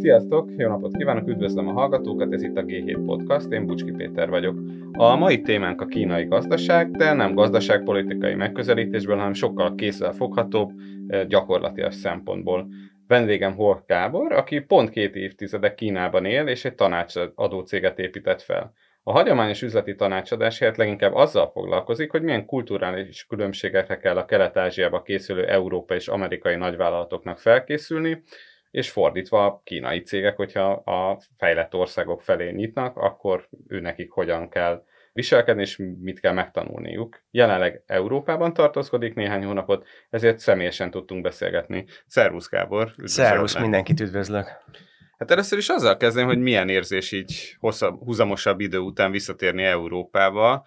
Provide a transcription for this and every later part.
Sziasztok, jó napot kívánok, üdvözlöm a hallgatókat, ez itt a G7 Podcast, én Bucski Péter vagyok. A mai témánk a kínai gazdaság, de nem gazdaságpolitikai megközelítésből, hanem sokkal kézzelfoghatóbb, eh, gyakorlatilag szempontból. Vendégem Hork Gábor, aki pont két évtizede Kínában él, és egy tanácsadó céget épített fel. A hagyományos üzleti tanácsadás helyett leginkább azzal foglalkozik, hogy milyen kulturális különbségekre kell a Kelet-Ázsiába készülő európai és amerikai nagyvállalatoknak felkészülni, és fordítva a kínai cégek, hogyha a fejlett országok felé nyitnak, akkor ő nekik hogyan kell viselkedni, és mit kell megtanulniuk. Jelenleg Európában tartózkodik néhány hónapot, ezért személyesen tudtunk beszélgetni. Szervusz Gábor! Szervusz, mindenkit üdvözlök! Hát először is azzal kezdem, hogy milyen érzés így hosszabb, húzamosabb idő után visszatérni Európába.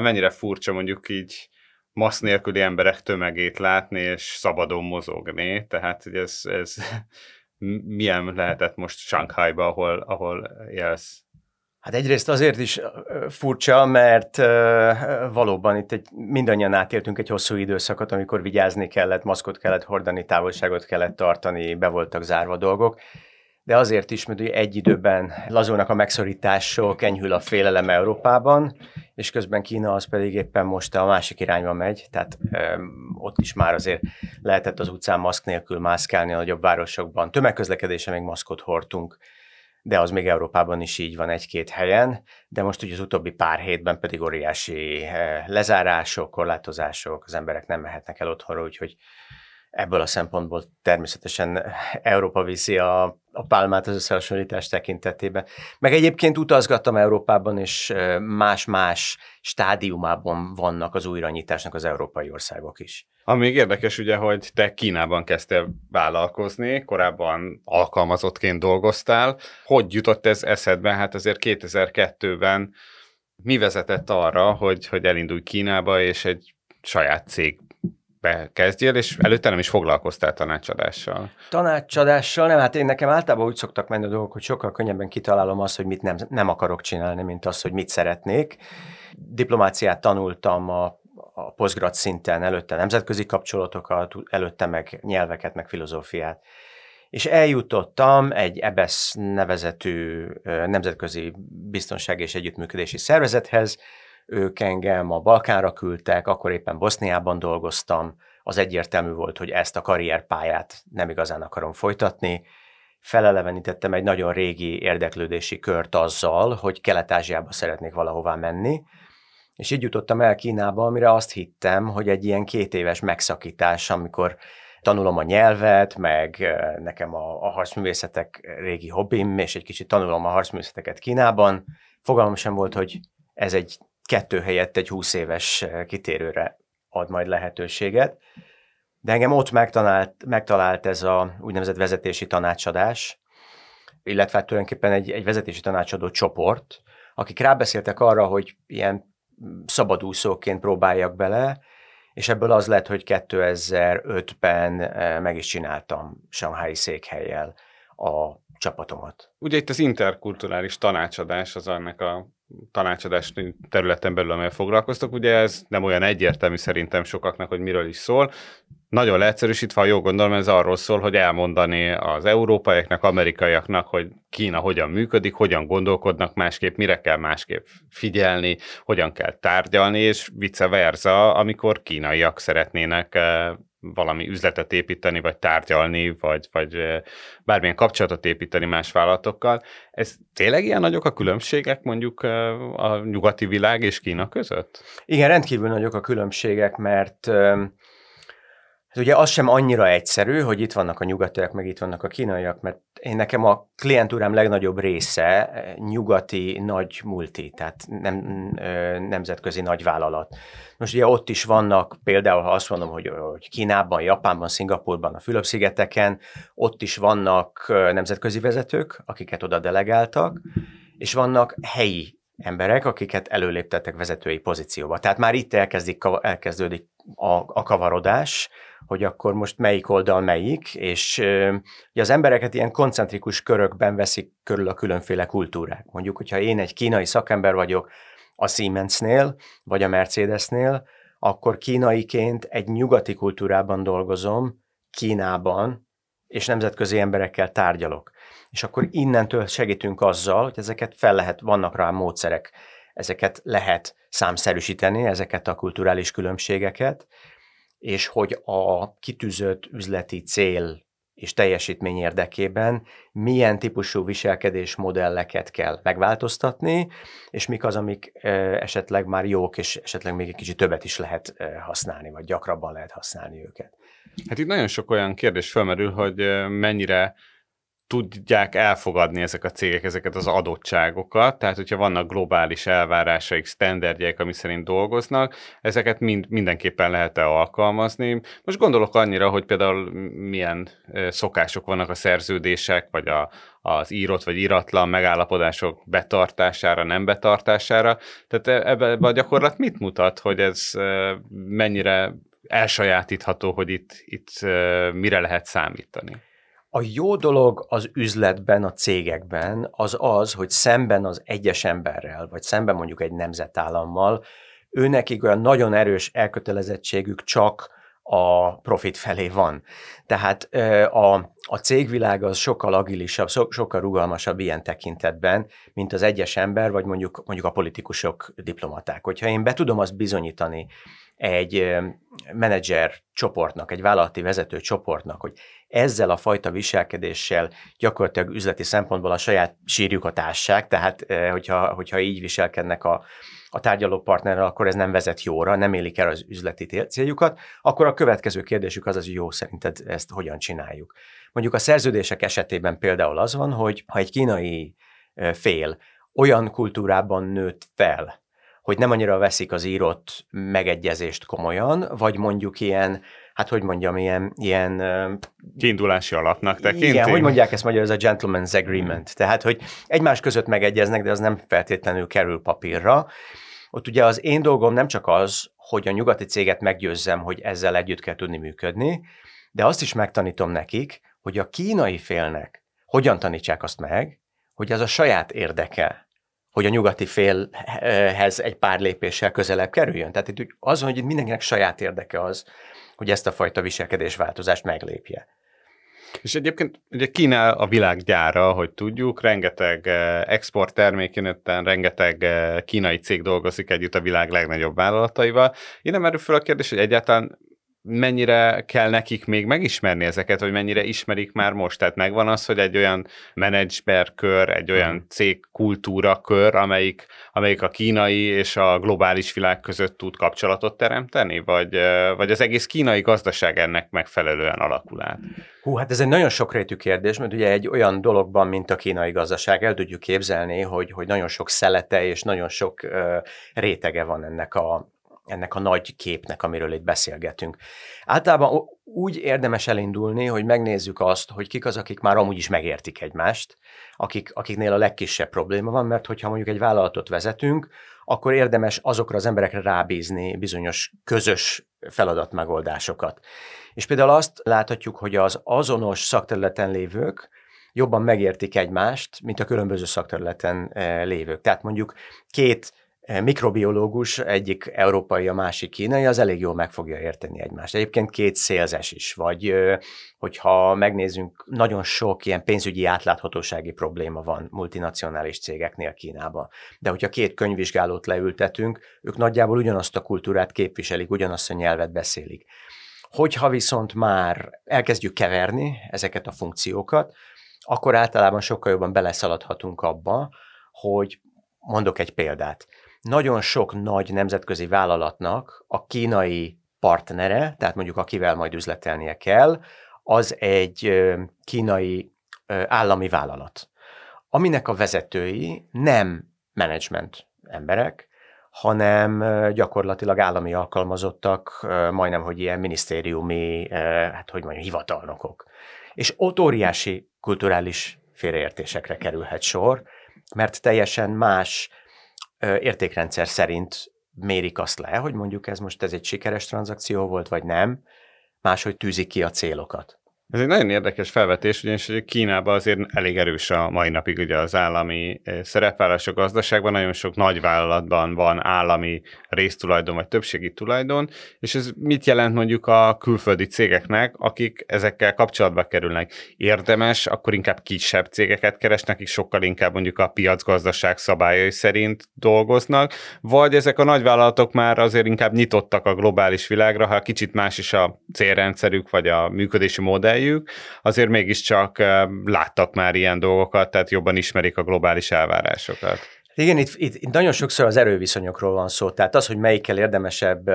Mennyire furcsa mondjuk így masz nélküli emberek tömegét látni, és szabadon mozogni, tehát hogy ez, ez milyen lehetett most Shanghai-ba, ahol, ahol élsz? Hát egyrészt azért is furcsa, mert valóban itt egy, mindannyian átéltünk egy hosszú időszakot, amikor vigyázni kellett, maszkot kellett hordani, távolságot kellett tartani, be voltak zárva dolgok, de azért is, mert egy időben lazulnak a megszorítások, enyhül a félelem Európában, és közben Kína az pedig éppen most a másik irányba megy, tehát öm, ott is már azért lehetett az utcán maszk nélkül mászkálni a nagyobb városokban. Tömegközlekedése még maszkot hordtunk, de az még Európában is így van egy-két helyen, de most ugye az utóbbi pár hétben pedig óriási lezárások, korlátozások, az emberek nem mehetnek el otthonra, úgyhogy ebből a szempontból természetesen Európa viszi a, a pálmát az összehasonlítás tekintetében. Meg egyébként utazgattam Európában, és más-más stádiumában vannak az újranyitásnak az európai országok is. Ami érdekes ugye, hogy te Kínában kezdtél vállalkozni, korábban alkalmazottként dolgoztál. Hogy jutott ez eszedbe? Hát azért 2002-ben mi vezetett arra, hogy, hogy elindulj Kínába, és egy saját cég kezdjél, és előtte nem is foglalkoztál tanácsadással. Tanácsadással nem, hát én nekem általában úgy szoktak menni a dolgok, hogy sokkal könnyebben kitalálom azt, hogy mit nem, nem akarok csinálni, mint azt, hogy mit szeretnék. Diplomáciát tanultam a a posztgrad szinten, előtte nemzetközi kapcsolatokat, előtte meg nyelveket, meg filozófiát. És eljutottam egy EBESZ nevezetű nemzetközi biztonság és együttműködési szervezethez, ők engem a Balkánra küldtek, akkor éppen Boszniában dolgoztam, az egyértelmű volt, hogy ezt a karrierpályát nem igazán akarom folytatni. Felelevenítettem egy nagyon régi érdeklődési kört azzal, hogy Kelet-Ázsiába szeretnék valahová menni, és így jutottam el Kínába, amire azt hittem, hogy egy ilyen két éves megszakítás, amikor tanulom a nyelvet, meg nekem a, a harcművészetek régi hobbim, és egy kicsit tanulom a harcművészeteket Kínában. Fogalmam sem volt, hogy ez egy kettő helyett egy 20 éves eh, kitérőre ad majd lehetőséget. De engem ott megtalált, megtalált ez a úgynevezett vezetési tanácsadás, illetve hát tulajdonképpen egy, egy vezetési tanácsadó csoport, akik rábeszéltek arra, hogy ilyen szabadúszóként próbáljak bele, és ebből az lett, hogy 2005-ben eh, meg is csináltam Shanghai székhelyjel a csapatomat. Ugye itt az interkulturális tanácsadás az annak a tanácsadás területen belül, amelyel foglalkoztok. Ugye ez nem olyan egyértelmű szerintem sokaknak, hogy miről is szól. Nagyon leegyszerűsítve, jól gondolom, ez arról szól, hogy elmondani az európaiaknak, amerikaiaknak, hogy Kína hogyan működik, hogyan gondolkodnak másképp, mire kell másképp figyelni, hogyan kell tárgyalni, és vice versa, amikor kínaiak szeretnének eh, valami üzletet építeni, vagy tárgyalni, vagy, vagy bármilyen kapcsolatot építeni más vállalatokkal. Ez tényleg ilyen nagyok a különbségek mondjuk a nyugati világ és Kína között? Igen, rendkívül nagyok a különbségek, mert Hát ugye az sem annyira egyszerű, hogy itt vannak a nyugatiak, meg itt vannak a kínaiak, mert én nekem a klientúrám legnagyobb része nyugati nagy multi, tehát nem, nemzetközi nagy vállalat. Most ugye ott is vannak, például ha azt mondom, hogy, hogy Kínában, Japánban, Szingapurban, a Fülöp-szigeteken, ott is vannak nemzetközi vezetők, akiket oda delegáltak, és vannak helyi emberek, akiket előléptettek vezetői pozícióba. Tehát már itt elkezdik, elkezdődik a, a kavarodás, hogy akkor most melyik oldal melyik, és az embereket ilyen koncentrikus körökben veszik körül a különféle kultúrák. Mondjuk, hogyha én egy kínai szakember vagyok a Siemensnél, vagy a Mercedesnél, akkor kínaiként egy nyugati kultúrában dolgozom, Kínában, és nemzetközi emberekkel tárgyalok. és akkor innentől segítünk azzal, hogy ezeket fel lehet, vannak rá módszerek, ezeket lehet számszerűsíteni, ezeket a kulturális különbségeket, és hogy a kitűzött üzleti cél és teljesítmény érdekében milyen típusú viselkedés modelleket kell megváltoztatni, és mik az, amik esetleg már jók, és esetleg még egy kicsit többet is lehet használni, vagy gyakrabban lehet használni őket. Hát itt nagyon sok olyan kérdés felmerül, hogy mennyire tudják elfogadni ezek a cégek ezeket az adottságokat, tehát hogyha vannak globális elvárásaik, standardjeik, ami szerint dolgoznak, ezeket mind, mindenképpen lehet-e alkalmazni. Most gondolok annyira, hogy például milyen szokások vannak a szerződések, vagy a, az írott vagy iratlan megállapodások betartására, nem betartására. Tehát e, ebbe, ebbe a gyakorlat mit mutat, hogy ez mennyire elsajátítható, hogy itt, itt mire lehet számítani? A jó dolog az üzletben, a cégekben az az, hogy szemben az egyes emberrel, vagy szemben mondjuk egy nemzetállammal, őnekik olyan nagyon erős elkötelezettségük csak a profit felé van. Tehát a, a cégvilág az sokkal agilisabb, sokkal rugalmasabb ilyen tekintetben, mint az egyes ember, vagy mondjuk, mondjuk a politikusok, diplomaták. Hogyha én be tudom azt bizonyítani egy menedzser csoportnak, egy vállalati vezető csoportnak, hogy ezzel a fajta viselkedéssel gyakorlatilag üzleti szempontból a saját sírjukat ássák, tehát hogyha, hogyha így viselkednek a, a tárgyaló partnerrel, akkor ez nem vezet jóra, nem élik el az üzleti céljukat, akkor a következő kérdésük az az, hogy jó, szerinted ezt hogyan csináljuk. Mondjuk a szerződések esetében például az van, hogy ha egy kínai fél olyan kultúrában nőtt fel, hogy nem annyira veszik az írott megegyezést komolyan, vagy mondjuk ilyen, hát hogy mondjam, ilyen... ilyen Kiindulási alapnak tekinti? Igen, hogy mondják ezt magyarul, ez a gentleman's agreement. Tehát, hogy egymás között megegyeznek, de az nem feltétlenül kerül papírra. Ott ugye az én dolgom nem csak az, hogy a nyugati céget meggyőzzem, hogy ezzel együtt kell tudni működni, de azt is megtanítom nekik, hogy a kínai félnek hogyan tanítsák azt meg, hogy az a saját érdeke, hogy a nyugati félhez egy pár lépéssel közelebb kerüljön. Tehát itt az, hogy mindenkinek saját érdeke az, hogy ezt a fajta viselkedésváltozást meglépje. És egyébként ugye Kína a világ gyára, hogy tudjuk, rengeteg eh, export termékén, rengeteg eh, kínai cég dolgozik együtt a világ legnagyobb vállalataival. Én nem erről fel a kérdés, hogy egyáltalán mennyire kell nekik még megismerni ezeket, vagy mennyire ismerik már most? Tehát megvan az, hogy egy olyan kör, egy olyan hmm. cég kultúra kör, amelyik, amelyik a kínai és a globális világ között tud kapcsolatot teremteni, vagy, vagy az egész kínai gazdaság ennek megfelelően alakul át? Hú, hát ez egy nagyon sokrétű kérdés, mert ugye egy olyan dologban, mint a kínai gazdaság, el tudjuk képzelni, hogy, hogy nagyon sok szelete és nagyon sok uh, rétege van ennek a, ennek a nagy képnek, amiről itt beszélgetünk. Általában úgy érdemes elindulni, hogy megnézzük azt, hogy kik az, akik már amúgy is megértik egymást, akik, akiknél a legkisebb probléma van, mert hogyha mondjuk egy vállalatot vezetünk, akkor érdemes azokra az emberekre rábízni bizonyos közös feladatmegoldásokat. És például azt láthatjuk, hogy az azonos szakterületen lévők jobban megértik egymást, mint a különböző szakterületen eh, lévők. Tehát mondjuk két mikrobiológus, egyik európai, a másik kínai, az elég jól meg fogja érteni egymást. Egyébként két szélzes is, vagy hogyha megnézzünk, nagyon sok ilyen pénzügyi átláthatósági probléma van multinacionális cégeknél Kínában. De hogyha két könyvvizsgálót leültetünk, ők nagyjából ugyanazt a kultúrát képviselik, ugyanazt a nyelvet beszélik. Hogyha viszont már elkezdjük keverni ezeket a funkciókat, akkor általában sokkal jobban beleszaladhatunk abba, hogy mondok egy példát nagyon sok nagy nemzetközi vállalatnak a kínai partnere, tehát mondjuk akivel majd üzletelnie kell, az egy kínai állami vállalat, aminek a vezetői nem menedzsment emberek, hanem gyakorlatilag állami alkalmazottak, majdnem, hogy ilyen minisztériumi, hát hogy mondjam, hivatalnokok. És ott óriási kulturális félreértésekre kerülhet sor, mert teljesen más értékrendszer szerint mérik azt le, hogy mondjuk ez most ez egy sikeres tranzakció volt, vagy nem, máshogy tűzik ki a célokat. Ez egy nagyon érdekes felvetés, ugyanis Kínában azért elég erős a mai napig ugye az állami eh, szerepvállalás a gazdaságban, nagyon sok nagyvállalatban van állami résztulajdon vagy többségi tulajdon, és ez mit jelent mondjuk a külföldi cégeknek, akik ezekkel kapcsolatba kerülnek? Érdemes, akkor inkább kisebb cégeket keresnek, akik sokkal inkább mondjuk a piacgazdaság szabályai szerint dolgoznak, vagy ezek a nagyvállalatok már azért inkább nyitottak a globális világra, ha kicsit más is a célrendszerük, vagy a működési modell, idejük, azért mégiscsak láttak már ilyen dolgokat, tehát jobban ismerik a globális elvárásokat. Igen, itt, itt, itt nagyon sokszor az erőviszonyokról van szó. Tehát az, hogy melyikkel érdemesebb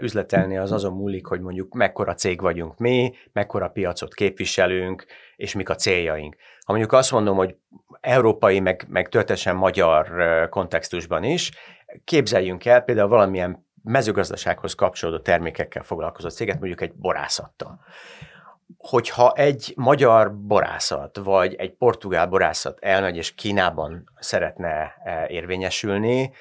üzletelni, az azon múlik, hogy mondjuk mekkora cég vagyunk mi, mekkora piacot képviselünk, és mik a céljaink. Ha mondjuk azt mondom, hogy európai, meg, meg történetesen magyar kontextusban is, képzeljünk el például valamilyen mezőgazdasághoz kapcsolódó termékekkel foglalkozó céget, mondjuk egy borászattal hogyha egy magyar borászat, vagy egy portugál borászat elmegy és Kínában szeretne e, érvényesülni,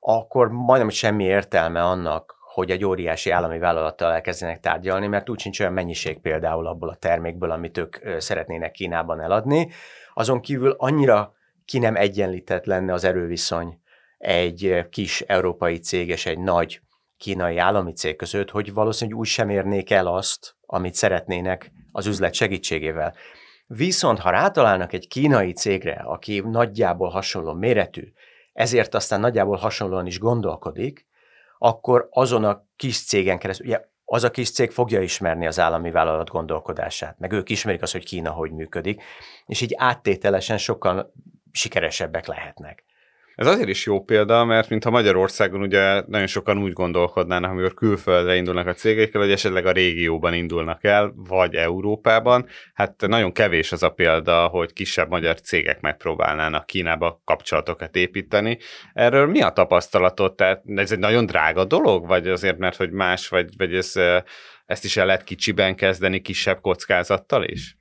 akkor majdnem semmi értelme annak, hogy egy óriási állami vállalattal elkezdenek tárgyalni, mert úgy sincs olyan mennyiség például abból a termékből, amit ők szeretnének Kínában eladni. Azon kívül annyira ki nem egyenlített lenne az erőviszony egy kis európai cég és egy nagy kínai állami cég között, hogy valószínűleg úgy sem érnék el azt, amit szeretnének az üzlet segítségével. Viszont ha rátalálnak egy kínai cégre, aki nagyjából hasonló méretű, ezért aztán nagyjából hasonlóan is gondolkodik, akkor azon a kis cégen keresztül, ugye az a kis cég fogja ismerni az állami vállalat gondolkodását, meg ők ismerik azt, hogy Kína hogy működik, és így áttételesen sokkal sikeresebbek lehetnek. Ez azért is jó példa, mert mintha Magyarországon ugye nagyon sokan úgy gondolkodnának, amikor külföldre indulnak a cégekkel, hogy esetleg a régióban indulnak el, vagy Európában. Hát nagyon kevés az a példa, hogy kisebb magyar cégek megpróbálnának Kínába kapcsolatokat építeni. Erről mi a tapasztalatot? Tehát ez egy nagyon drága dolog, vagy azért, mert hogy más, vagy, vagy ez, ezt is el lehet kicsiben kezdeni, kisebb kockázattal is?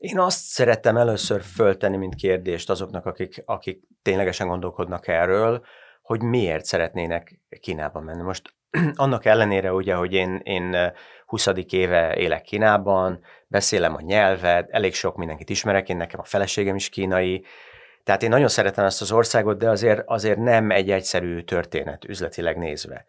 Én azt szerettem először föltenni, mint kérdést azoknak, akik, akik ténylegesen gondolkodnak erről, hogy miért szeretnének Kínába menni. Most annak ellenére ugye, hogy én, én 20. éve élek Kínában, beszélem a nyelvet, elég sok mindenkit ismerek, én nekem a feleségem is kínai, tehát én nagyon szeretem ezt az országot, de azért, azért nem egy egyszerű történet üzletileg nézve.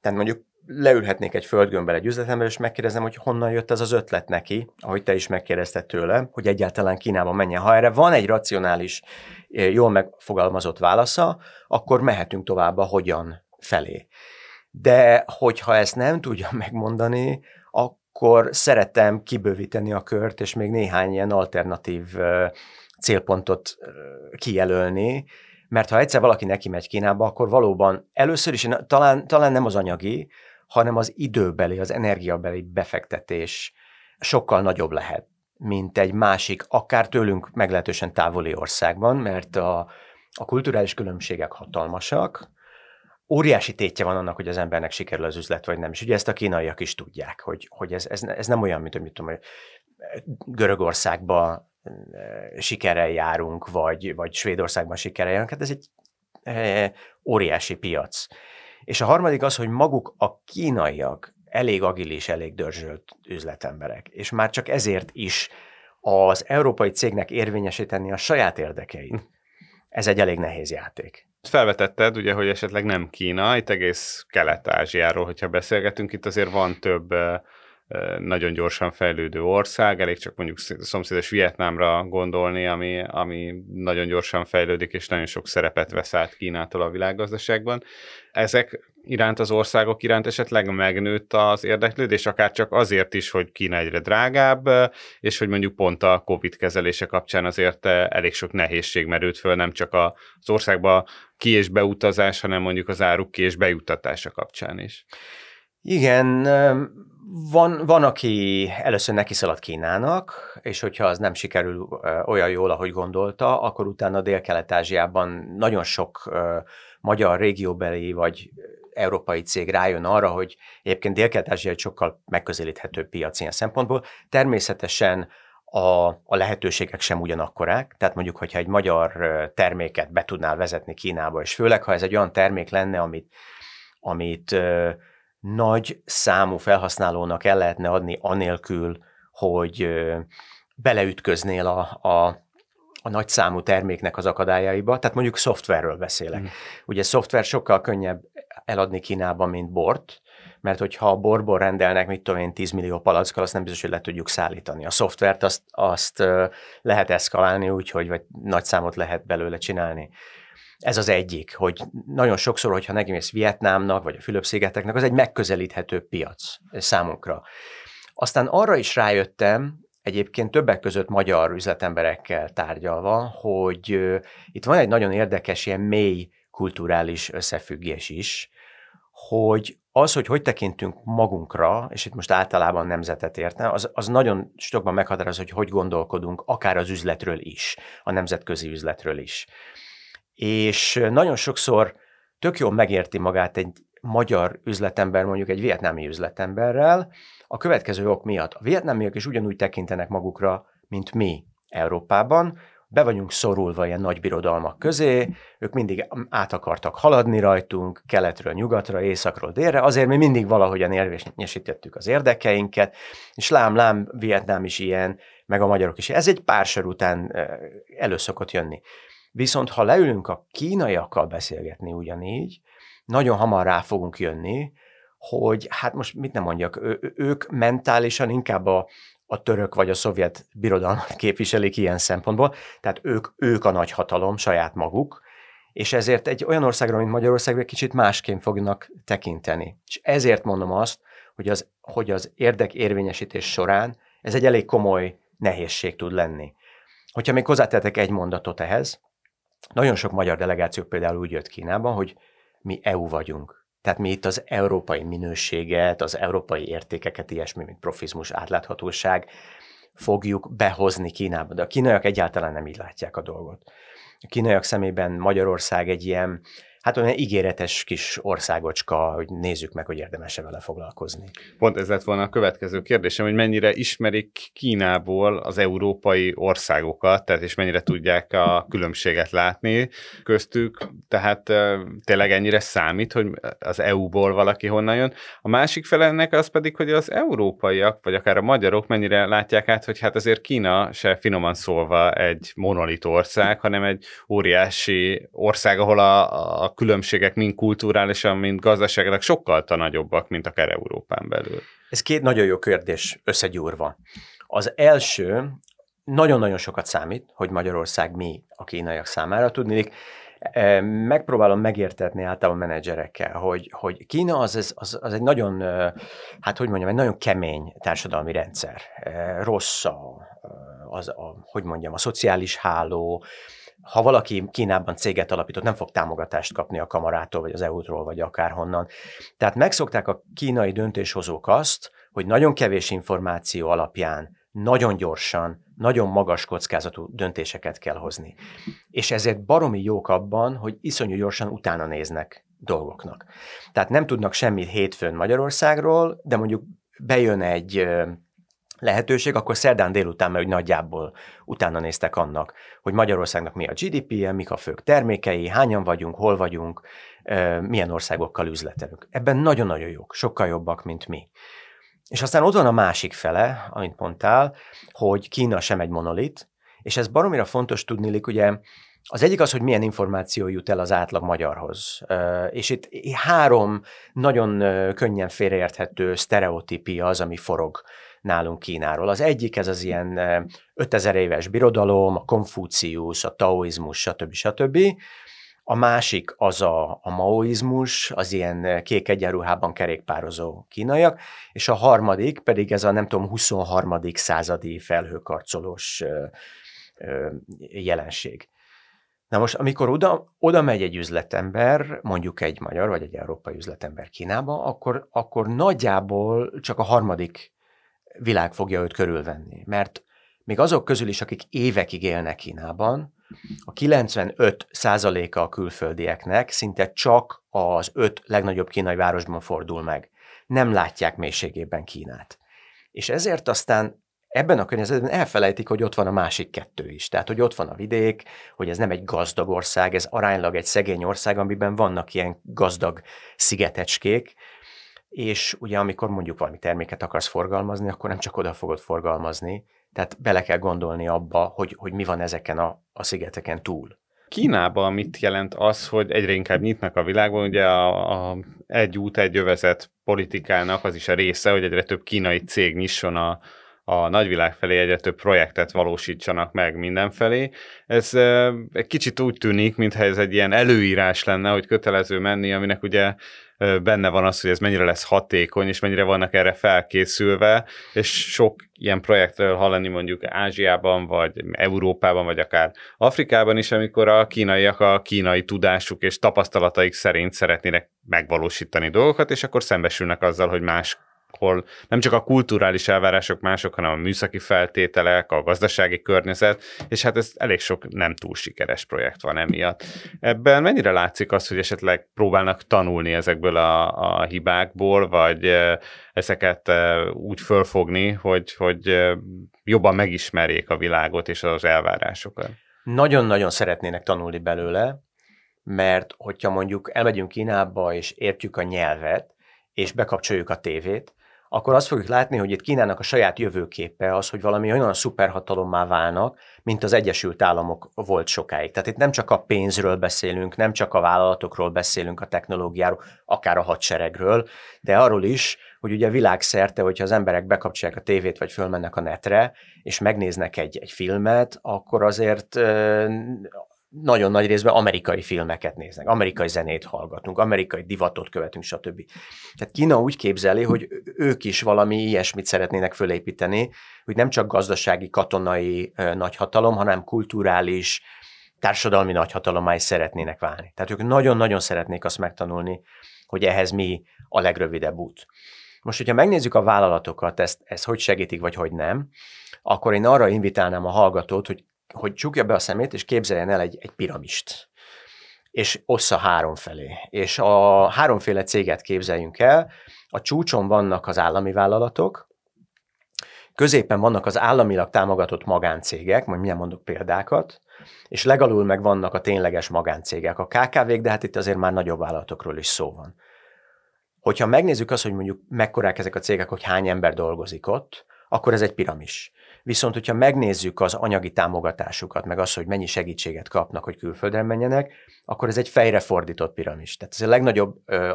Tehát mondjuk leülhetnék egy földgömbbel egy üzletember, és megkérdezem, hogy honnan jött ez az ötlet neki, ahogy te is megkérdezted tőle, hogy egyáltalán Kínába menjen. Ha erre van egy racionális, eh, jól megfogalmazott válasza, akkor mehetünk tovább a hogyan felé. De hogyha ezt nem tudja megmondani, akkor szeretem kibővíteni a kört, és még néhány ilyen alternatív eh, célpontot eh, kijelölni, mert ha egyszer valaki neki megy Kínába, akkor valóban először is talán, talán nem az anyagi, hanem az időbeli, az energiabeli befektetés sokkal nagyobb lehet, mint egy másik, akár tőlünk meglehetősen távoli országban, mert a, a kulturális különbségek hatalmasak, óriási tétje van annak, hogy az embernek sikerül az üzlet, vagy nem. És ugye ezt a kínaiak is tudják, hogy, hogy ez, ez, ez nem olyan, mint hogy mit tudom, hogy Görögországban eh, sikerrel járunk, vagy, vagy Svédországban sikerrel járunk. Hát ez egy e, óriási piac. És a harmadik az, hogy maguk a kínaiak elég agilis, elég dörzsölt üzletemberek, és már csak ezért is az európai cégnek érvényesíteni a saját érdekeit, ez egy elég nehéz játék. Felvetetted, ugye, hogy esetleg nem Kína, itt egész Kelet-Ázsiáról, hogyha beszélgetünk, itt azért van több nagyon gyorsan fejlődő ország, elég csak mondjuk szomszédos Vietnámra gondolni, ami, ami nagyon gyorsan fejlődik, és nagyon sok szerepet vesz át Kínától a világgazdaságban. Ezek iránt az országok iránt esetleg megnőtt az érdeklődés, akár csak azért is, hogy Kína egyre drágább, és hogy mondjuk pont a COVID kezelése kapcsán azért elég sok nehézség merült föl, nem csak az országba ki- és beutazás, hanem mondjuk az áruk ki- és bejuttatása kapcsán is. Igen, van, van, aki először neki szalad Kínának, és hogyha az nem sikerül olyan jól, ahogy gondolta, akkor utána Dél-Kelet-Ázsiában nagyon sok magyar régióbeli vagy európai cég rájön arra, hogy egyébként Dél-Kelet-Ázsia egy sokkal megközelíthető piac ilyen szempontból. Természetesen a, a lehetőségek sem ugyanakkorák, tehát mondjuk, hogyha egy magyar terméket be tudnál vezetni Kínába, és főleg, ha ez egy olyan termék lenne, amit, amit nagy számú felhasználónak el lehetne adni anélkül, hogy beleütköznél a, a a nagy számú terméknek az akadályaiba, tehát mondjuk szoftverről beszélek. Mm. Ugye szoftver sokkal könnyebb eladni Kínában, mint bort, mert hogyha a borból rendelnek, mit tudom én, 10 millió palackkal, azt nem biztos, hogy le tudjuk szállítani. A szoftvert azt, azt lehet eszkalálni úgy, hogy vagy nagy számot lehet belőle csinálni. Ez az egyik, hogy nagyon sokszor, hogyha megmész Vietnámnak, vagy a Fülöp-szigeteknek, az egy megközelíthető piac számunkra. Aztán arra is rájöttem, egyébként többek között magyar üzletemberekkel tárgyalva, hogy itt van egy nagyon érdekes, ilyen mély kulturális összefüggés is, hogy az, hogy hogy tekintünk magunkra, és itt most általában nemzetet értem, az, az nagyon sokban meghatároz, hogy hogy gondolkodunk, akár az üzletről is, a nemzetközi üzletről is. És nagyon sokszor tök jól megérti magát egy magyar üzletember mondjuk egy vietnámi üzletemberrel, a következő ok miatt. A vietnámiak is ugyanúgy tekintenek magukra, mint mi Európában, be vagyunk szorulva ilyen nagy birodalmak közé, ők mindig át akartak haladni rajtunk, keletről nyugatra, északról délre, azért mi mindig valahogyan érvényesítettük az érdekeinket, és lám-lám, Vietnám is ilyen, meg a magyarok is. Ez egy pár sor után elő szokott jönni. Viszont ha leülünk a kínaiakkal beszélgetni ugyanígy, nagyon hamar rá fogunk jönni, hogy hát most mit nem mondjak, ő, ők mentálisan inkább a, a török vagy a szovjet birodalmat képviselik ilyen szempontból, tehát ők, ők a nagy hatalom, saját maguk, és ezért egy olyan országra, mint Magyarország, egy kicsit másként fognak tekinteni. És ezért mondom azt, hogy az, hogy az érdekérvényesítés során ez egy elég komoly nehézség tud lenni. Hogyha még hozzátetek egy mondatot ehhez, nagyon sok magyar delegáció például úgy jött Kínában, hogy mi EU vagyunk. Tehát mi itt az európai minőséget, az európai értékeket, ilyesmi, mint profizmus, átláthatóság fogjuk behozni Kínába. De a kínaiak egyáltalán nem így látják a dolgot. A kínaiak szemében Magyarország egy ilyen hát olyan ígéretes kis országocska, hogy nézzük meg, hogy érdemes-e vele foglalkozni. Pont ez lett volna a következő kérdésem, hogy mennyire ismerik Kínából az európai országokat, tehát és mennyire tudják a különbséget látni köztük, tehát tényleg ennyire számít, hogy az EU-ból valaki honnan jön. A másik fele ennek az pedig, hogy az európaiak, vagy akár a magyarok mennyire látják át, hogy hát azért Kína se finoman szólva egy monolit ország, hanem egy óriási ország, ahol a, a különbségek mind kulturálisan, mind gazdaságilag sokkal nagyobbak, mint akár Európán belül? Ez két nagyon jó kérdés összegyúrva. Az első, nagyon-nagyon sokat számít, hogy Magyarország mi a kínaiak számára tudni. E, megpróbálom megértetni általában menedzserekkel, hogy, hogy Kína az, az, az egy nagyon, hát hogy mondjam, egy nagyon kemény társadalmi rendszer. E, rossz a, az, a, hogy mondjam, a szociális háló, ha valaki Kínában céget alapított, nem fog támogatást kapni a kamarától, vagy az EU-tól, vagy akárhonnan. Tehát megszokták a kínai döntéshozók azt, hogy nagyon kevés információ alapján, nagyon gyorsan, nagyon magas kockázatú döntéseket kell hozni. És ezért baromi jók abban, hogy iszonyú gyorsan utána néznek dolgoknak. Tehát nem tudnak semmit hétfőn Magyarországról, de mondjuk bejön egy lehetőség, akkor szerdán délután, mert hogy nagyjából utána néztek annak, hogy Magyarországnak mi a GDP-je, mik a fők termékei, hányan vagyunk, hol vagyunk, milyen országokkal üzletelünk. Ebben nagyon-nagyon jók, sokkal jobbak, mint mi. És aztán ott van a másik fele, amit mondtál, hogy Kína sem egy monolit, és ez baromira fontos tudni, ugye az egyik az, hogy milyen információ jut el az átlag magyarhoz. És itt három nagyon könnyen félreérthető sztereotípia az, ami forog nálunk Kínáról. Az egyik ez az ilyen 5000 éves birodalom, a konfúciusz, a taoizmus, stb. stb. A másik az a, a maoizmus, az ilyen kék egyenruhában kerékpározó kínaiak, és a harmadik pedig ez a nem tudom, 23. századi felhőkarcolós jelenség. Na most, amikor oda, oda megy egy üzletember, mondjuk egy magyar vagy egy európai üzletember Kínába, akkor, akkor nagyjából csak a harmadik világ fogja őt körülvenni. Mert még azok közül is, akik évekig élnek Kínában, a 95 százaléka a külföldieknek szinte csak az öt legnagyobb kínai városban fordul meg. Nem látják mélységében Kínát. És ezért aztán ebben a környezetben elfelejtik, hogy ott van a másik kettő is. Tehát, hogy ott van a vidék, hogy ez nem egy gazdag ország, ez aránylag egy szegény ország, amiben vannak ilyen gazdag szigetecskék, és ugye amikor mondjuk valami terméket akarsz forgalmazni, akkor nem csak oda fogod forgalmazni, tehát bele kell gondolni abba, hogy, hogy mi van ezeken a, a szigeteken túl. Kínában mit jelent az, hogy egyre inkább nyitnak a világban, ugye a, a egy út, egy övezet politikának az is a része, hogy egyre több kínai cég nyisson a, a nagyvilág felé egyre több projektet valósítsanak meg mindenfelé. Ez egy kicsit úgy tűnik, mintha ez egy ilyen előírás lenne, hogy kötelező menni, aminek ugye benne van az, hogy ez mennyire lesz hatékony, és mennyire vannak erre felkészülve, és sok ilyen projektről hallani mondjuk Ázsiában, vagy Európában, vagy akár Afrikában is, amikor a kínaiak a kínai tudásuk és tapasztalataik szerint szeretnének megvalósítani dolgokat, és akkor szembesülnek azzal, hogy más ahol nem csak a kulturális elvárások mások, hanem a műszaki feltételek, a gazdasági környezet, és hát ez elég sok nem túl sikeres projekt van emiatt. Ebben mennyire látszik az, hogy esetleg próbálnak tanulni ezekből a, a hibákból, vagy ezeket úgy fölfogni, hogy, hogy jobban megismerjék a világot és az elvárásokat? Nagyon-nagyon szeretnének tanulni belőle, mert hogyha mondjuk elmegyünk Kínába és értjük a nyelvet, és bekapcsoljuk a tévét, akkor azt fogjuk látni, hogy itt Kínának a saját jövőképe az, hogy valami olyan szuperhatalommá válnak, mint az Egyesült Államok volt sokáig. Tehát itt nem csak a pénzről beszélünk, nem csak a vállalatokról beszélünk, a technológiáról, akár a hadseregről, de arról is, hogy ugye világszerte, hogyha az emberek bekapcsolják a tévét, vagy fölmennek a netre, és megnéznek egy, egy filmet, akkor azért nagyon nagy részben amerikai filmeket néznek, amerikai zenét hallgatunk, amerikai divatot követünk, stb. Tehát Kína úgy képzeli, hogy ők is valami ilyesmit szeretnének fölépíteni, hogy nem csak gazdasági, katonai nagyhatalom, hanem kulturális, társadalmi nagyhatalommá is szeretnének válni. Tehát ők nagyon-nagyon szeretnék azt megtanulni, hogy ehhez mi a legrövidebb út. Most, hogyha megnézzük a vállalatokat, ezt, ezt hogy segítik, vagy hogy nem, akkor én arra invitálnám a hallgatót, hogy hogy csukja be a szemét, és képzeljen el egy, egy piramist, és ossza három felé. És a háromféle céget képzeljünk el, a csúcson vannak az állami vállalatok, középen vannak az államilag támogatott magáncégek, majd milyen mondok példákat, és legalul meg vannak a tényleges magáncégek, a KKV-k, de hát itt azért már nagyobb vállalatokról is szó van. Hogyha megnézzük azt, hogy mondjuk mekkorák ezek a cégek, hogy hány ember dolgozik ott, akkor ez egy piramis. Viszont, hogyha megnézzük az anyagi támogatásukat, meg azt, hogy mennyi segítséget kapnak, hogy külföldre menjenek, akkor ez egy fejre fordított piramis. Tehát ez a legnagyobb ö,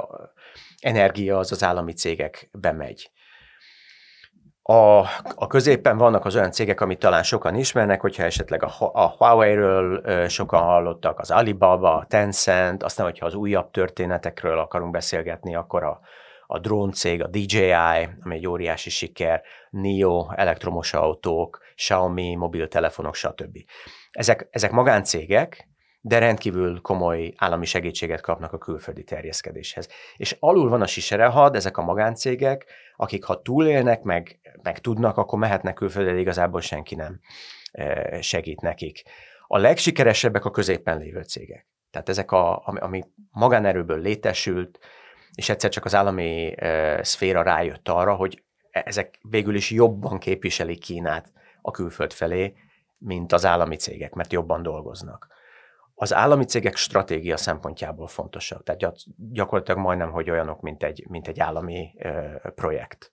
energia az az állami cégekbe megy. A, a középen vannak az olyan cégek, amit talán sokan ismernek, hogyha esetleg a, a Huawei-ről sokan hallottak, az Alibaba, a Tencent, aztán, hogyha az újabb történetekről akarunk beszélgetni, akkor a, a dróncég, a DJI, ami egy óriási siker, NIO, elektromos autók, Xiaomi, mobiltelefonok, stb. Ezek, ezek magáncégek, de rendkívül komoly állami segítséget kapnak a külföldi terjeszkedéshez. És alul van a siserehad, ezek a magáncégek, akik ha túlélnek, meg, meg tudnak, akkor mehetnek külföldre, de igazából senki nem e, segít nekik. A legsikeresebbek a középen lévő cégek. Tehát ezek, a, ami, ami magánerőből létesült, és egyszer csak az állami e, szféra rájött arra, hogy ezek végül is jobban képviselik Kínát a külföld felé, mint az állami cégek, mert jobban dolgoznak. Az állami cégek stratégia szempontjából fontosak, tehát gyakorlatilag majdnem, hogy olyanok, mint egy, mint egy állami e, projekt.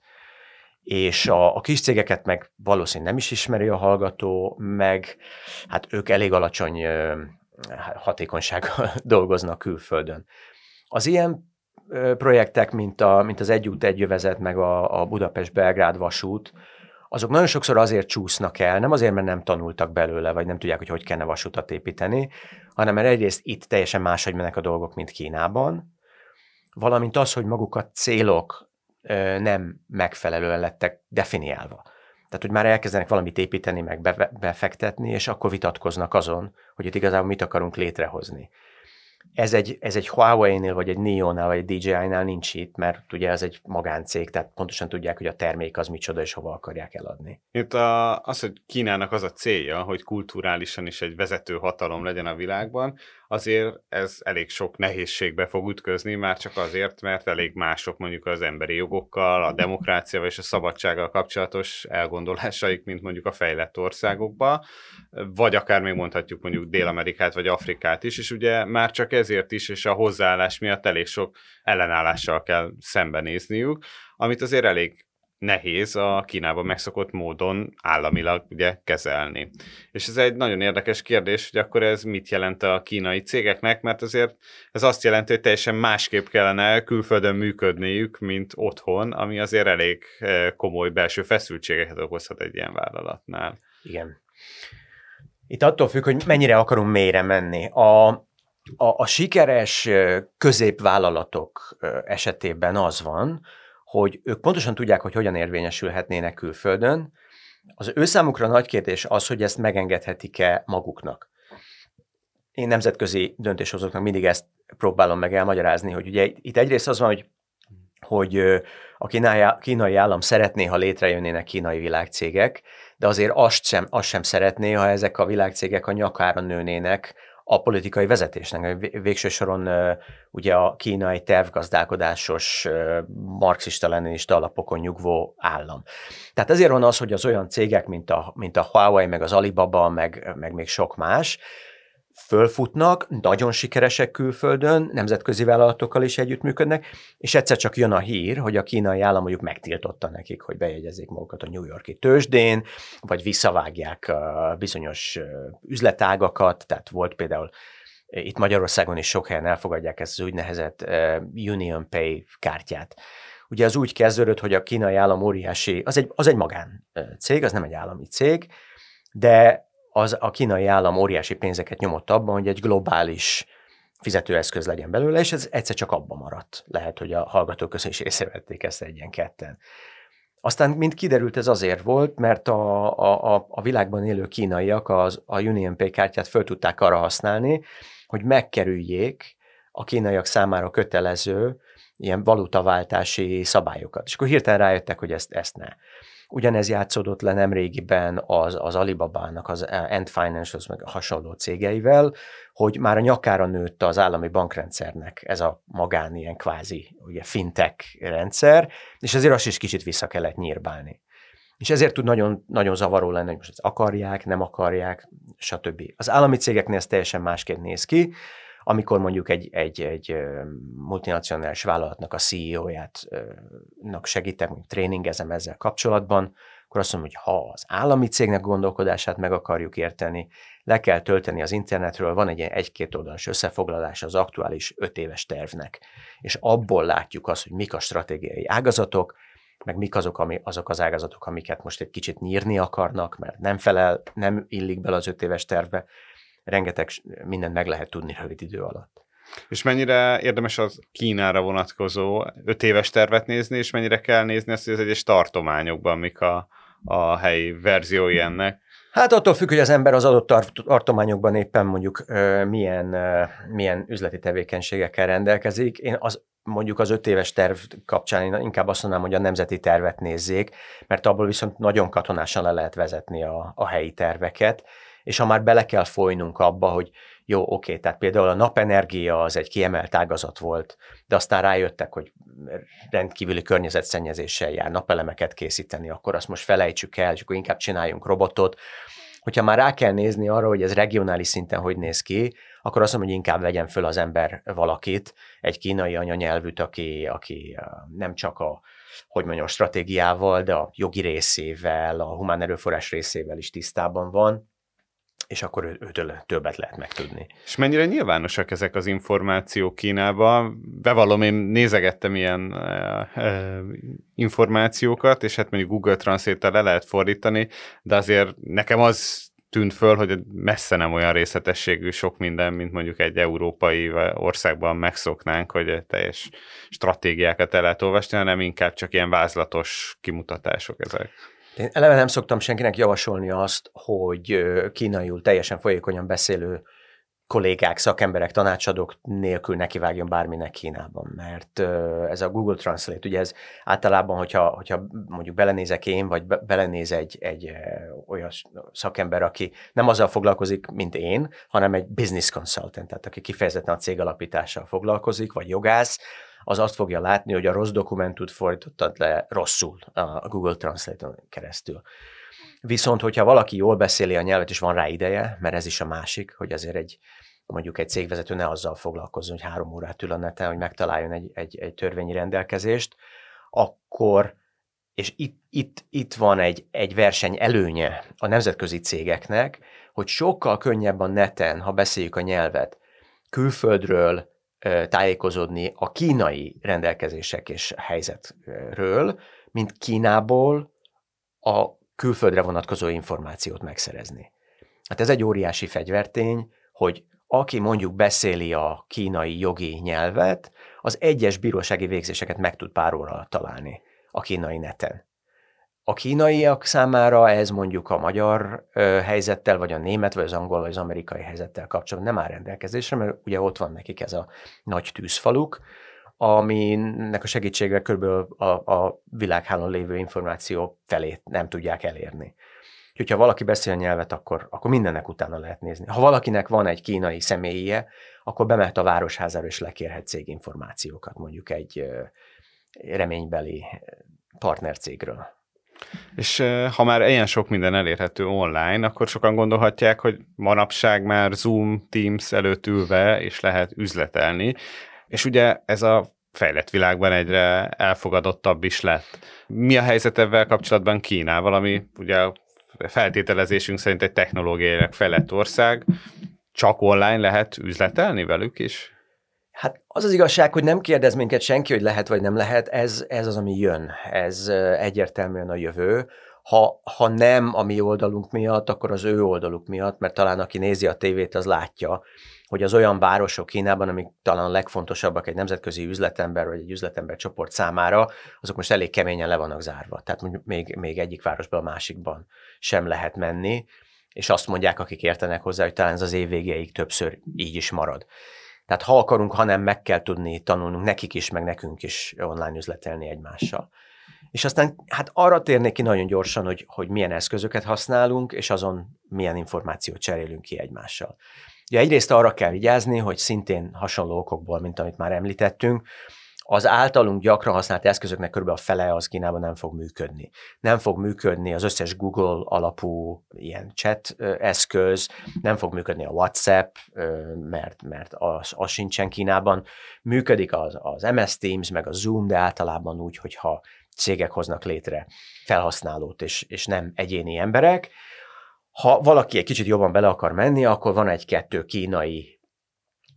És a, a kis cégeket meg valószínűleg nem is ismeri a hallgató, meg hát ők elég alacsony e, hatékonysággal dolgoznak külföldön. Az ilyen projektek, mint, a, mint az Egy út, egy jövezet, meg a, a Budapest-Belgrád vasút, azok nagyon sokszor azért csúsznak el, nem azért, mert nem tanultak belőle, vagy nem tudják, hogy hogy kellene vasutat építeni, hanem mert egyrészt itt teljesen máshogy mennek a dolgok, mint Kínában, valamint az, hogy maguk a célok nem megfelelően lettek definiálva. Tehát, hogy már elkezdenek valamit építeni, meg befektetni, és akkor vitatkoznak azon, hogy itt igazából mit akarunk létrehozni. Ez egy, ez egy Huawei-nél, vagy egy NIO-nál, vagy egy DJI-nál nincs itt, mert ugye ez egy magáncég, tehát pontosan tudják, hogy a termék az micsoda, és hova akarják eladni. Itt a, az, hogy Kínának az a célja, hogy kulturálisan is egy vezető hatalom legyen a világban, azért ez elég sok nehézségbe fog ütközni, már csak azért, mert elég mások mondjuk az emberi jogokkal, a demokráciával és a szabadsággal kapcsolatos elgondolásaik, mint mondjuk a fejlett országokban, vagy akár még mondhatjuk mondjuk Dél-Amerikát vagy Afrikát is, és ugye már csak ezért is, és a hozzáállás miatt elég sok ellenállással kell szembenézniük, amit azért elég nehéz a Kínában megszokott módon államilag ugye kezelni. És ez egy nagyon érdekes kérdés, hogy akkor ez mit jelent a kínai cégeknek, mert azért ez azt jelenti, hogy teljesen másképp kellene külföldön működniük, mint otthon, ami azért elég eh, komoly belső feszültségeket okozhat egy ilyen vállalatnál. Igen. Itt attól függ, hogy mennyire akarunk mélyre menni. A, a, a sikeres középvállalatok esetében az van, hogy ők pontosan tudják, hogy hogyan érvényesülhetnének külföldön. Az ő számukra nagy kérdés az, hogy ezt megengedhetik-e maguknak. Én nemzetközi döntéshozóknak mindig ezt próbálom meg elmagyarázni, hogy ugye itt egyrészt az van, hogy hogy a kínai állam szeretné, ha létrejönnének kínai világcégek, de azért azt sem, azt sem szeretné, ha ezek a világcégek a nyakára nőnének a politikai vezetésnek. Végső soron ugye a kínai tervgazdálkodásos, marxista-leninista alapokon nyugvó állam. Tehát ezért van az, hogy az olyan cégek, mint a, mint a Huawei, meg az Alibaba, meg, meg még sok más, fölfutnak, nagyon sikeresek külföldön, nemzetközi vállalatokkal is együttműködnek, és egyszer csak jön a hír, hogy a kínai állam mondjuk megtiltotta nekik, hogy bejegyezzék magukat a New Yorki tőzsdén, vagy visszavágják bizonyos üzletágakat, tehát volt például itt Magyarországon is sok helyen elfogadják ezt az úgynevezett Union Pay kártyát. Ugye az úgy kezdődött, hogy a kínai állam óriási, az egy, az egy magán cég, az nem egy állami cég, de az a kínai állam óriási pénzeket nyomott abban, hogy egy globális fizetőeszköz legyen belőle, és ez egyszer csak abban maradt. Lehet, hogy a hallgatók közül is észrevették ezt egyen ketten. Aztán, mint kiderült, ez azért volt, mert a, a, a világban élő kínaiak az, a Union Pay kártyát föl tudták arra használni, hogy megkerüljék a kínaiak számára kötelező ilyen valutaváltási szabályokat. És akkor hirtelen rájöttek, hogy ezt, ezt ne. Ugyanez játszódott le nemrégiben az, az Alibabának, az Ant Financials meg hasonló cégeivel, hogy már a nyakára nőtt az állami bankrendszernek ez a magán ilyen kvázi ugye fintech rendszer, és ezért azt is kicsit vissza kellett nyírbálni. És ezért tud nagyon, nagyon zavaró lenni, hogy most ezt akarják, nem akarják, stb. Az állami cégeknél ez teljesen másként néz ki amikor mondjuk egy, egy, egy multinacionális vállalatnak a CEO-ját segítek, mondjuk tréningezem ezzel kapcsolatban, akkor azt mondom, hogy ha az állami cégnek gondolkodását meg akarjuk érteni, le kell tölteni az internetről, van egy egy-két oldalas összefoglalás az aktuális öt éves tervnek, és abból látjuk azt, hogy mik a stratégiai ágazatok, meg mik azok, ami, azok az ágazatok, amiket most egy kicsit nyírni akarnak, mert nem felel, nem illik bele az öt éves tervbe, rengeteg mindent meg lehet tudni rövid idő alatt. És mennyire érdemes az Kínára vonatkozó öt éves tervet nézni, és mennyire kell nézni azt, hogy az egyes tartományokban mik a, a helyi verziói ennek? Hát attól függ, hogy az ember az adott tartományokban éppen mondjuk milyen, milyen üzleti tevékenységekkel rendelkezik. Én az, mondjuk az öt éves terv kapcsán én inkább azt mondanám, hogy a nemzeti tervet nézzék, mert abból viszont nagyon katonásan le lehet vezetni a, a helyi terveket, és ha már bele kell folynunk abba, hogy jó, oké, tehát például a napenergia az egy kiemelt ágazat volt, de aztán rájöttek, hogy rendkívüli környezetszennyezéssel jár napelemeket készíteni, akkor azt most felejtsük el, és akkor inkább csináljunk robotot. Hogyha már rá kell nézni arra, hogy ez regionális szinten hogy néz ki, akkor azt mondom, hogy inkább vegyen föl az ember valakit, egy kínai anyanyelvűt, aki, aki nem csak a hogy mondjam, a stratégiával, de a jogi részével, a humán erőforrás részével is tisztában van, és akkor őtől többet lehet megtudni. És mennyire nyilvánosak ezek az információk Kínában? Bevallom, én nézegettem ilyen e, e, információkat, és hát mondjuk Google Translate-tel le lehet fordítani, de azért nekem az tűnt föl, hogy messze nem olyan részletességű sok minden, mint mondjuk egy európai országban megszoknánk, hogy teljes stratégiákat el lehet olvasni, hanem inkább csak ilyen vázlatos kimutatások ezek. Én eleve nem szoktam senkinek javasolni azt, hogy kínaiul teljesen folyékonyan beszélő kollégák, szakemberek, tanácsadók nélkül nekivágjon bárminek Kínában, mert ez a Google Translate, ugye ez általában, hogyha, hogyha mondjuk belenézek én, vagy belenéz egy, egy olyan szakember, aki nem azzal foglalkozik, mint én, hanem egy business consultant, tehát aki kifejezetten a cég alapítással foglalkozik, vagy jogász, az azt fogja látni, hogy a rossz dokumentumot fordítottad le rosszul a Google Translate-on keresztül. Viszont, hogyha valaki jól beszéli a nyelvet, és van rá ideje, mert ez is a másik, hogy azért egy, mondjuk egy cégvezető ne azzal foglalkozzon, hogy három órát ül a neten, hogy megtaláljon egy, egy, egy törvényi rendelkezést, akkor, és itt, itt, itt van egy, egy verseny előnye a nemzetközi cégeknek, hogy sokkal könnyebb a neten, ha beszéljük a nyelvet, külföldről tájékozódni a kínai rendelkezések és helyzetről, mint Kínából a külföldre vonatkozó információt megszerezni. Hát ez egy óriási fegyvertény, hogy aki mondjuk beszéli a kínai jogi nyelvet, az egyes bírósági végzéseket meg tud pár óra találni a kínai neten. A kínaiak számára ez mondjuk a magyar helyzettel, vagy a német, vagy az angol, vagy az amerikai helyzettel kapcsolatban nem áll rendelkezésre, mert ugye ott van nekik ez a nagy tűzfaluk, aminek a segítségével körülbelül a, a világhálón lévő információ felét nem tudják elérni. Úgyhogy ha valaki beszél a nyelvet, akkor, akkor mindennek utána lehet nézni. Ha valakinek van egy kínai személyie, akkor bemehet a városházára és lekérhet céginformációkat, mondjuk egy reménybeli partnercégről. És ha már ilyen sok minden elérhető online, akkor sokan gondolhatják, hogy manapság már Zoom, Teams előtt ülve és lehet üzletelni, és ugye ez a fejlett világban egyre elfogadottabb is lett. Mi a helyzet ebben kapcsolatban Kínával, ami ugye feltételezésünk szerint egy technológiailag fejlett ország, csak online lehet üzletelni velük is? Hát az az igazság, hogy nem kérdez minket senki, hogy lehet vagy nem lehet, ez, ez az, ami jön. Ez egyértelműen a jövő. Ha, ha nem a mi oldalunk miatt, akkor az ő oldaluk miatt, mert talán aki nézi a tévét, az látja, hogy az olyan városok Kínában, amik talán legfontosabbak egy nemzetközi üzletember vagy egy üzletember csoport számára, azok most elég keményen le vannak zárva. Tehát még, még egyik városban a másikban sem lehet menni, és azt mondják, akik értenek hozzá, hogy talán ez az év végéig többször így is marad. Tehát ha akarunk, hanem meg kell tudni tanulnunk nekik is, meg nekünk is online üzletelni egymással. És aztán hát arra térnék ki nagyon gyorsan, hogy, hogy milyen eszközöket használunk, és azon milyen információt cserélünk ki egymással. Ugye egyrészt arra kell vigyázni, hogy szintén hasonló okokból, mint amit már említettünk, az általunk gyakran használt eszközöknek kb. a fele az Kínában nem fog működni. Nem fog működni az összes Google alapú ilyen chat eszköz, nem fog működni a WhatsApp, mert, mert az, az sincsen Kínában. Működik az, az MS Teams, meg a Zoom, de általában úgy, hogyha cégek hoznak létre felhasználót, és, és nem egyéni emberek. Ha valaki egy kicsit jobban bele akar menni, akkor van egy-kettő kínai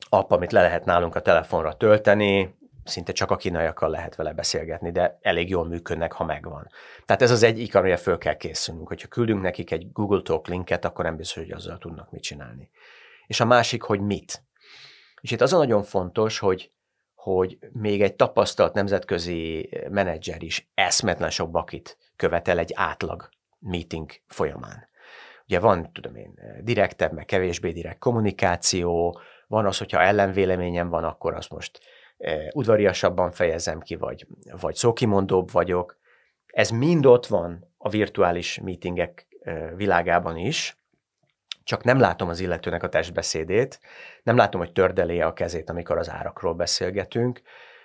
app, amit le lehet nálunk a telefonra tölteni, szinte csak a kínaiakkal lehet vele beszélgetni, de elég jól működnek, ha megvan. Tehát ez az egyik, amire föl kell készülnünk. Hogyha küldünk nekik egy Google Talk linket, akkor nem biztos, hogy azzal tudnak mit csinálni. És a másik, hogy mit. És itt az a nagyon fontos, hogy, hogy még egy tapasztalt nemzetközi menedzser is eszmetlen sok bakit követel egy átlag meeting folyamán. Ugye van, tudom én, direktebb, meg kevésbé direkt kommunikáció, van az, hogyha ellenvéleményem van, akkor azt most udvariasabban fejezem ki, vagy, vagy szókimondóbb vagyok. Ez mind ott van a virtuális meetingek eh, világában is, csak nem látom az illetőnek a testbeszédét, nem látom, hogy tördelé a kezét, amikor az árakról beszélgetünk,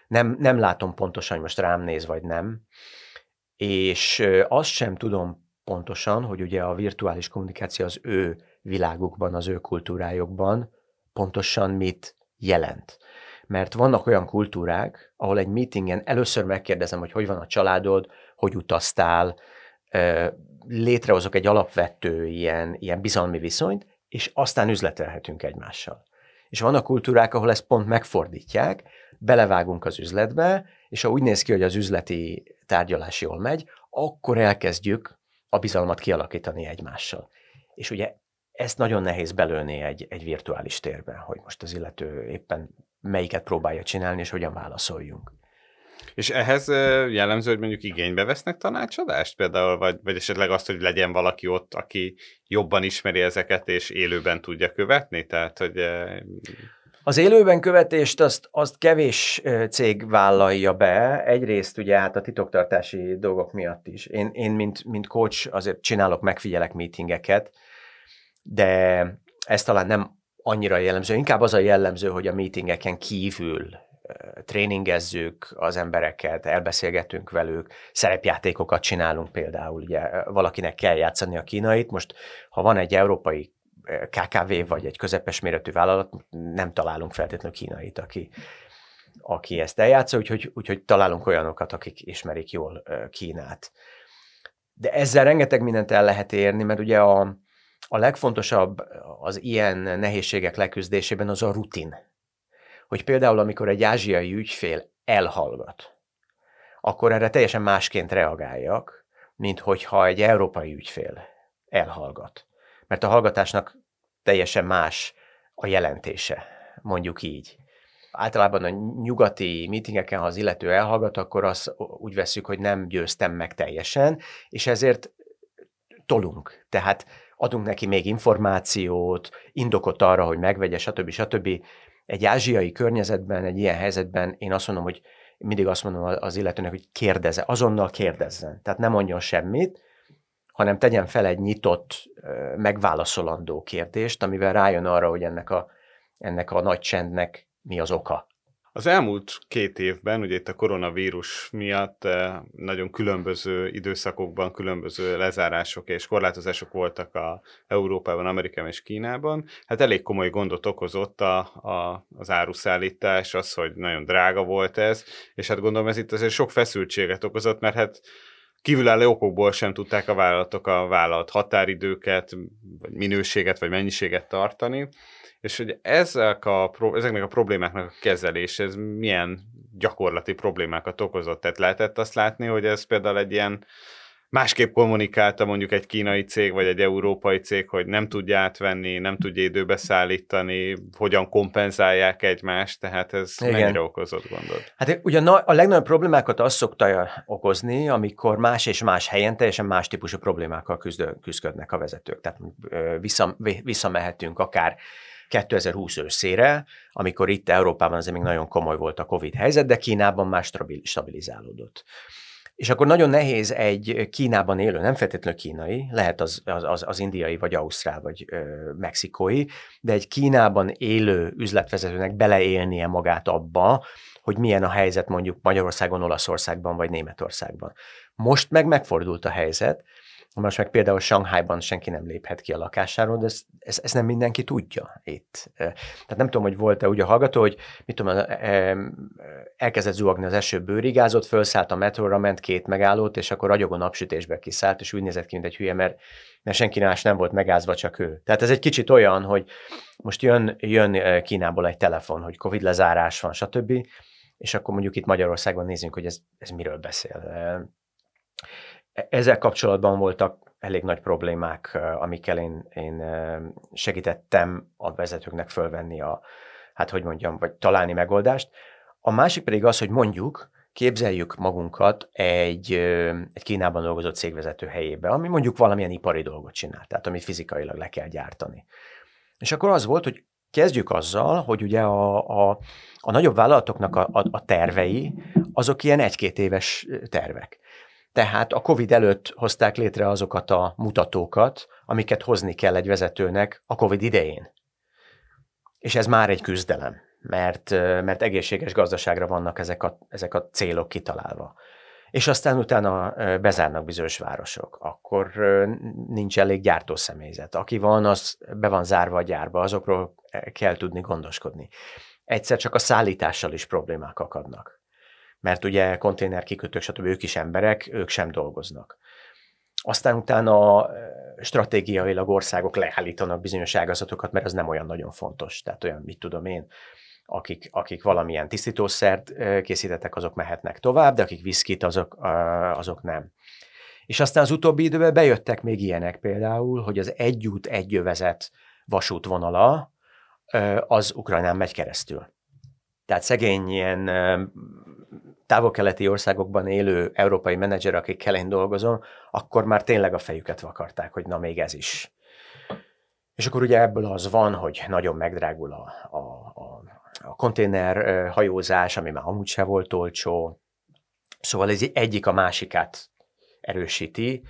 nem, nem látom pontosan, hogy most rám néz, vagy nem, és eh, azt sem tudom pontosan, hogy ugye a virtuális kommunikáció az ő világukban, az ő kultúrájukban pontosan mit jelent mert vannak olyan kultúrák, ahol egy meetingen először megkérdezem, hogy hogy van a családod, hogy utaztál, létrehozok egy alapvető ilyen, ilyen bizalmi viszonyt, és aztán üzletelhetünk egymással. És vannak kultúrák, ahol ezt pont megfordítják, belevágunk az üzletbe, és ha úgy néz ki, hogy az üzleti tárgyalás jól megy, akkor elkezdjük a bizalmat kialakítani egymással. És ugye ezt nagyon nehéz belőni egy, egy virtuális térben, hogy most az illető éppen melyiket próbálja csinálni, és hogyan válaszoljunk. És ehhez jellemző, hogy mondjuk igénybe vesznek tanácsadást például, vagy, vagy esetleg azt, hogy legyen valaki ott, aki jobban ismeri ezeket, és élőben tudja követni? Tehát, hogy... Az élőben követést azt, azt kevés cég vállalja be, egyrészt ugye hát a titoktartási dolgok miatt is. Én, én mint, mint coach azért csinálok, megfigyelek meetingeket, de ez talán nem annyira jellemző. Inkább az a jellemző, hogy a meetingeken kívül tréningezzük az embereket, elbeszélgetünk velük, szerepjátékokat csinálunk például, ugye valakinek kell játszani a kínait. Most, ha van egy európai KKV vagy egy közepes méretű vállalat, nem találunk feltétlenül kínait, aki, aki ezt eljátsza, úgyhogy, úgyhogy találunk olyanokat, akik ismerik jól Kínát. De ezzel rengeteg mindent el lehet érni, mert ugye a, a legfontosabb az ilyen nehézségek leküzdésében az a rutin. Hogy például, amikor egy ázsiai ügyfél elhallgat, akkor erre teljesen másként reagáljak, mint hogyha egy európai ügyfél elhallgat. Mert a hallgatásnak teljesen más a jelentése, mondjuk így. Általában a nyugati meetingeken, ha az illető elhallgat, akkor azt úgy veszük, hogy nem győztem meg teljesen, és ezért tolunk. Tehát adunk neki még információt, indokot arra, hogy megvegye, stb. stb. Egy ázsiai környezetben, egy ilyen helyzetben én azt mondom, hogy mindig azt mondom az illetőnek, hogy kérdezze, azonnal kérdezzen. Tehát nem mondjon semmit, hanem tegyen fel egy nyitott, megválaszolandó kérdést, amivel rájön arra, hogy ennek a, ennek a nagy csendnek mi az oka. Az elmúlt két évben, ugye itt a koronavírus miatt eh, nagyon különböző időszakokban különböző lezárások és korlátozások voltak a Európában, Amerikában és Kínában. Hát elég komoly gondot okozott a, a, az áruszállítás, az, hogy nagyon drága volt ez, és hát gondolom ez itt azért sok feszültséget okozott, mert hát kívülálló okokból sem tudták a vállalatok a vállalat határidőket, vagy minőséget, vagy mennyiséget tartani és hogy ezek a, ezeknek a problémáknak a kezelés, ez milyen gyakorlati problémákat okozott? Tehát lehetett azt látni, hogy ez például egy ilyen másképp kommunikálta mondjuk egy kínai cég, vagy egy európai cég, hogy nem tudja átvenni, nem tudja időbe szállítani, hogyan kompenzálják egymást, tehát ez Igen. mennyire okozott gondot? Hát ugye a legnagyobb problémákat azt szokta okozni, amikor más és más helyen teljesen más típusú problémákkal küzdködnek a vezetők. Tehát vissza, visszamehetünk akár 2020 őszére, amikor itt Európában azért még nagyon komoly volt a Covid helyzet, de Kínában már stabilizálódott. És akkor nagyon nehéz egy Kínában élő, nem feltétlenül kínai, lehet az, az, az indiai, vagy ausztrál, vagy ö, mexikói, de egy Kínában élő üzletvezetőnek beleélnie magát abba, hogy milyen a helyzet mondjuk Magyarországon, Olaszországban, vagy Németországban. Most meg megfordult a helyzet, most meg például Shanghaiban senki nem léphet ki a lakásáról, de ezt, ezt, ezt nem mindenki tudja itt. Tehát nem tudom, hogy volt-e úgy a hallgató, hogy mit tudom, elkezdett zuhagni az eső bőrigázott, felszállt a metróra, ment két megállót, és akkor ragyogó napsütésbe kiszállt, és úgy nézett ki, mint egy hülye, mert, mert senki más nem volt megázva, csak ő. Tehát ez egy kicsit olyan, hogy most jön, jön Kínából egy telefon, hogy Covid lezárás van, stb., és akkor mondjuk itt Magyarországon nézzünk, hogy ez, ez miről beszél ezzel kapcsolatban voltak elég nagy problémák, amikkel én, én segítettem a vezetőknek fölvenni a, hát hogy mondjam, vagy találni megoldást. A másik pedig az, hogy mondjuk, képzeljük magunkat egy, egy Kínában dolgozó cégvezető helyébe, ami mondjuk valamilyen ipari dolgot csinál, tehát amit fizikailag le kell gyártani. És akkor az volt, hogy kezdjük azzal, hogy ugye a, a, a nagyobb vállalatoknak a, a, a tervei, azok ilyen egy-két éves tervek. Tehát a COVID előtt hozták létre azokat a mutatókat, amiket hozni kell egy vezetőnek a COVID idején. És ez már egy küzdelem, mert, mert egészséges gazdaságra vannak ezek a, ezek a célok kitalálva. És aztán utána bezárnak bizonyos városok, akkor nincs elég gyártószemélyzet. Aki van, az be van zárva a gyárba, azokról kell tudni gondoskodni. Egyszer csak a szállítással is problémák akadnak mert ugye konténer kikötők, stb. ők is emberek, ők sem dolgoznak. Aztán utána stratégiailag országok leállítanak bizonyos ágazatokat, mert az nem olyan nagyon fontos. Tehát olyan, mit tudom én, akik, akik valamilyen tisztítószert készítettek, azok mehetnek tovább, de akik viszkit, azok, azok nem. És aztán az utóbbi időben bejöttek még ilyenek például, hogy az egy út, egy jövezet vasútvonala az Ukrajnán megy keresztül. Tehát szegény ilyen távol-keleti országokban élő európai menedzser, akikkel én dolgozom, akkor már tényleg a fejüket vakarták, hogy na még ez is. És akkor ugye ebből az van, hogy nagyon megdrágul a, a, a, a konténer hajózás, ami már amúgy se volt olcsó. Szóval ez egyik a másikát erősíti,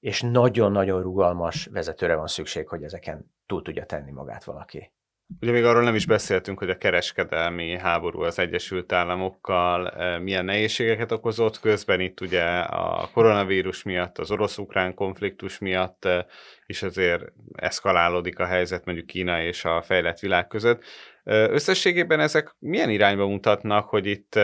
és nagyon-nagyon rugalmas vezetőre van szükség, hogy ezeken túl tudja tenni magát valaki. Ugye még arról nem is beszéltünk, hogy a kereskedelmi háború az Egyesült Államokkal milyen nehézségeket okozott, közben itt ugye a koronavírus miatt, az orosz-ukrán konfliktus miatt is azért eszkalálódik a helyzet mondjuk Kína és a fejlett világ között. Összességében ezek milyen irányba mutatnak, hogy itt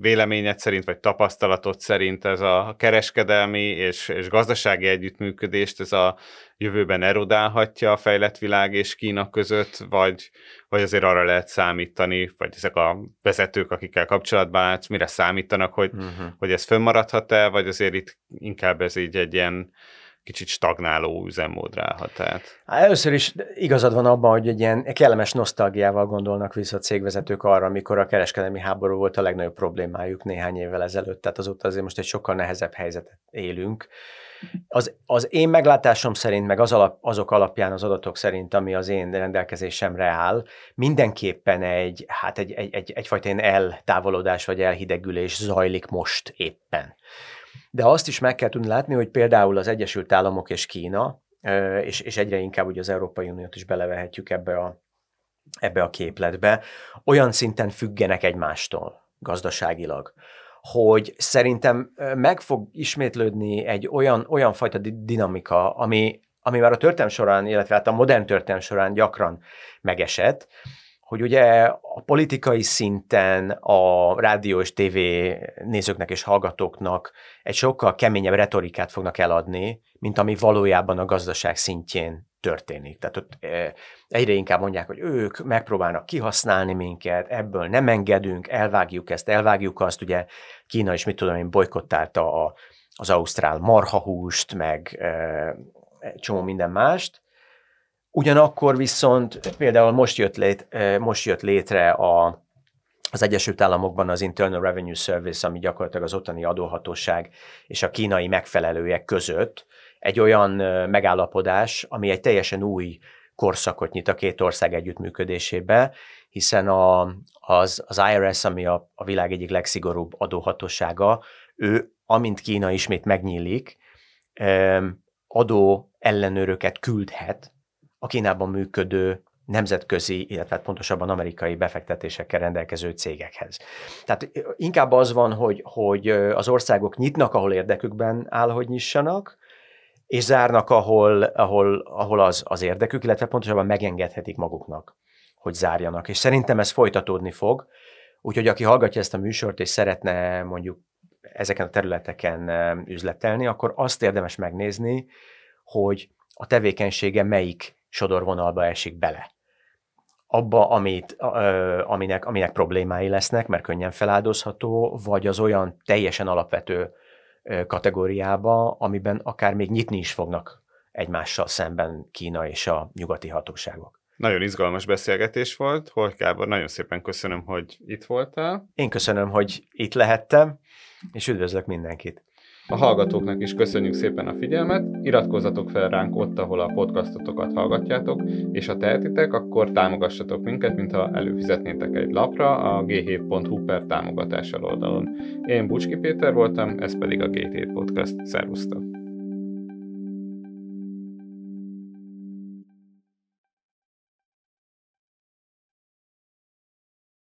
véleményed szerint, vagy tapasztalatod szerint ez a kereskedelmi és, és gazdasági együttműködést ez a jövőben erodálhatja a fejlett világ és Kína között, vagy, vagy azért arra lehet számítani, vagy ezek a vezetők, akikkel kapcsolatban látsz, mire számítanak, hogy, uh-huh. hogy ez fönnmaradhat-e, vagy azért itt inkább ez így egy ilyen kicsit stagnáló üzemmód ráhat át. Először is igazad van abban, hogy egy ilyen kellemes nosztalgiával gondolnak vissza a cégvezetők arra, amikor a kereskedelmi háború volt a legnagyobb problémájuk néhány évvel ezelőtt, tehát azóta azért most egy sokkal nehezebb helyzetet élünk. Az, az én meglátásom szerint, meg az alap, azok alapján, az adatok szerint, ami az én rendelkezésemre áll, mindenképpen egy, hát egy, egy, egy, egyfajta ilyen eltávolodás vagy elhidegülés zajlik most éppen. De azt is meg kell tudni látni, hogy például az Egyesült Államok és Kína, és, és egyre inkább ugye az Európai Uniót is belevehetjük ebbe a, ebbe a képletbe, olyan szinten függenek egymástól gazdaságilag, hogy szerintem meg fog ismétlődni egy olyan, olyan fajta dinamika, ami, ami már a történelm során, illetve hát a modern történelm során gyakran megesett, hogy ugye a politikai szinten a rádió és tévé nézőknek és hallgatóknak egy sokkal keményebb retorikát fognak eladni, mint ami valójában a gazdaság szintjén történik. Tehát ott egyre inkább mondják, hogy ők megpróbálnak kihasználni minket, ebből nem engedünk, elvágjuk ezt, elvágjuk azt. Ugye Kína is, mit tudom én, bolykottálta a, az ausztrál marhahúst, meg egy csomó minden mást, Ugyanakkor viszont például most jött, lét, most jött létre a, az Egyesült Államokban az Internal Revenue Service, ami gyakorlatilag az ottani adóhatóság és a kínai megfelelőek között egy olyan megállapodás, ami egy teljesen új korszakot nyit a két ország együttműködésébe, hiszen a, az, az IRS, ami a, a világ egyik legszigorúbb adóhatósága, ő, amint Kína ismét megnyílik, adó ellenőröket küldhet a Kínában működő nemzetközi, illetve hát pontosabban amerikai befektetésekkel rendelkező cégekhez. Tehát inkább az van, hogy, hogy az országok nyitnak, ahol érdekükben áll, hogy nyissanak, és zárnak, ahol, ahol, ahol az, az érdekük, illetve pontosabban megengedhetik maguknak, hogy zárjanak. És szerintem ez folytatódni fog, úgyhogy aki hallgatja ezt a műsort, és szeretne mondjuk ezeken a területeken üzletelni, akkor azt érdemes megnézni, hogy a tevékenysége melyik sodorvonalba esik bele. Abba, amit, aminek, aminek problémái lesznek, mert könnyen feláldozható, vagy az olyan teljesen alapvető kategóriába, amiben akár még nyitni is fognak egymással szemben Kína és a nyugati hatóságok. Nagyon izgalmas beszélgetés volt, Horkábor, nagyon szépen köszönöm, hogy itt voltál. Én köszönöm, hogy itt lehettem, és üdvözlök mindenkit. A hallgatóknak is köszönjük szépen a figyelmet, iratkozzatok fel ránk ott, ahol a podcastotokat hallgatjátok, és ha tehetitek, akkor támogassatok minket, mintha előfizetnétek egy lapra a g7.hu per támogatással oldalon. Én Bucski Péter voltam, ez pedig a G7 Podcast. Szervusztok!